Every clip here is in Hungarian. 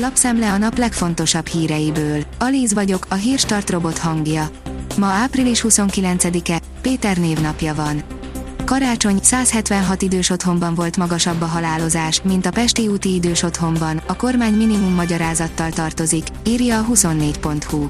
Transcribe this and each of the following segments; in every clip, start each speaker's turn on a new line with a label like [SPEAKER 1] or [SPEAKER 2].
[SPEAKER 1] Lapszemle a nap legfontosabb híreiből. Alíz vagyok, a hírstart robot hangja. Ma április 29-e, Péter névnapja van. Karácsony 176 idős otthonban volt magasabb a halálozás, mint a Pesti úti idős otthonban, a kormány minimum magyarázattal tartozik, írja a 24.hu.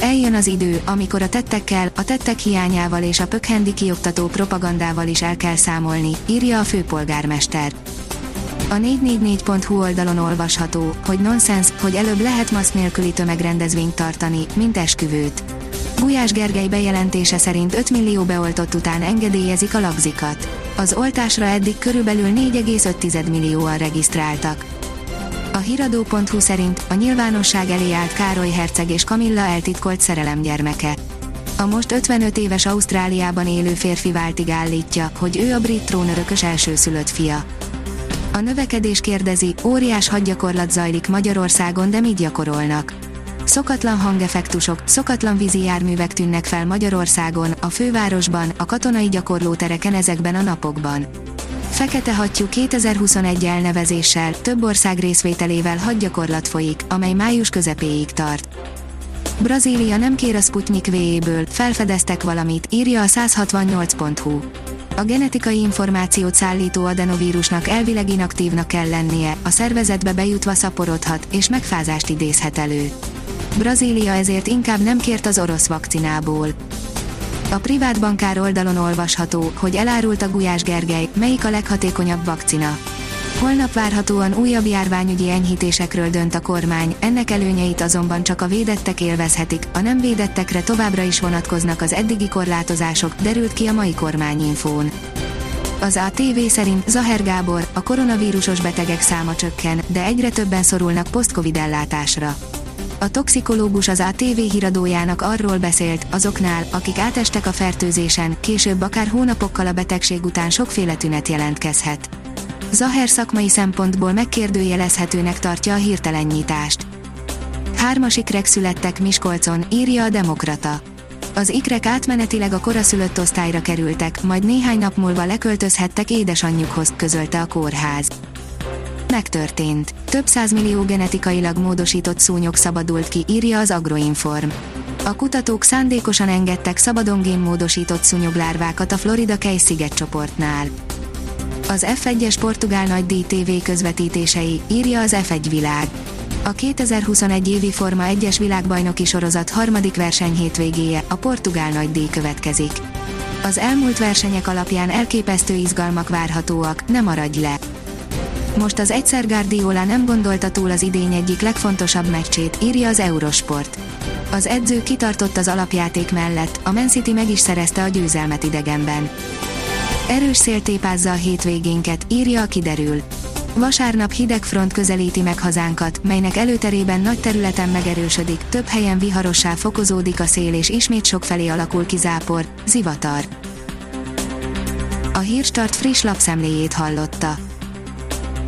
[SPEAKER 1] Eljön az idő, amikor a tettekkel, a tettek hiányával és a pökhendi kioktató propagandával is el kell számolni, írja a főpolgármester. A 444.hu oldalon olvasható, hogy nonsens, hogy előbb lehet maszk nélküli tömegrendezvényt tartani, mint esküvőt. Gulyás Gergely bejelentése szerint 5 millió beoltott után engedélyezik a lagzikat. Az oltásra eddig körülbelül 4,5 millióan regisztráltak. A hiradó.hu szerint a nyilvánosság elé állt Károly Herceg és Kamilla eltitkolt szerelemgyermeke. A most 55 éves Ausztráliában élő férfi váltig állítja, hogy ő a brit trónörökös elsőszülött fia. A növekedés kérdezi, óriás hadgyakorlat zajlik Magyarországon, de mit gyakorolnak? Szokatlan hangeffektusok, szokatlan vízi járművek tűnnek fel Magyarországon, a fővárosban, a katonai gyakorlótereken ezekben a napokban. Fekete hattyú 2021 elnevezéssel, több ország részvételével hadgyakorlat folyik, amely május közepéig tart. Brazília nem kér a Sputnik V-ből, felfedeztek valamit, írja a 168.hu. A genetikai információt szállító adenovírusnak elvileg inaktívnak kell lennie, a szervezetbe bejutva szaporodhat, és megfázást idézhet elő. Brazília ezért inkább nem kért az orosz vakcinából. A privát bankár oldalon olvasható, hogy elárult a Gulyás Gergely, melyik a leghatékonyabb vakcina. Holnap várhatóan újabb járványügyi enyhítésekről dönt a kormány, ennek előnyeit azonban csak a védettek élvezhetik, a nem védettekre továbbra is vonatkoznak az eddigi korlátozások, derült ki a mai kormányinfón. Az ATV szerint Zaher Gábor, a koronavírusos betegek száma csökken, de egyre többen szorulnak post-covid ellátásra. A toxikológus az ATV híradójának arról beszélt, azoknál, akik átestek a fertőzésen, később akár hónapokkal a betegség után sokféle tünet jelentkezhet. Zaher szakmai szempontból megkérdőjelezhetőnek tartja a hirtelennyítást. Hármas ikrek születtek Miskolcon, írja a Demokrata. Az ikrek átmenetileg a koraszülött osztályra kerültek, majd néhány nap múlva leköltözhettek édesanyjukhoz, közölte a kórház. Megtörtént. Több százmillió genetikailag módosított szúnyog szabadult ki, írja az Agroinform. A kutatók szándékosan engedtek szabadon génmódosított szúnyoglárvákat a Florida Key szigetcsoportnál. Az F1-es portugál nagy DTV közvetítései, írja az F1 világ. A 2021 évi Forma 1-es világbajnoki sorozat harmadik verseny hétvégéje, a portugál nagy díj következik. Az elmúlt versenyek alapján elképesztő izgalmak várhatóak, ne maradj le! Most az egyszer Guardiola nem gondolta túl az idény egyik legfontosabb meccsét, írja az Eurosport. Az edző kitartott az alapjáték mellett, a Man City meg is szerezte a győzelmet idegenben. Erős szél tépázza a hétvégénket, írja a kiderül. Vasárnap hideg front közelíti meg hazánkat, melynek előterében nagy területen megerősödik, több helyen viharossá fokozódik a szél és ismét sokfelé alakul ki zápor, zivatar. A Hírstart friss lapszemléjét hallotta.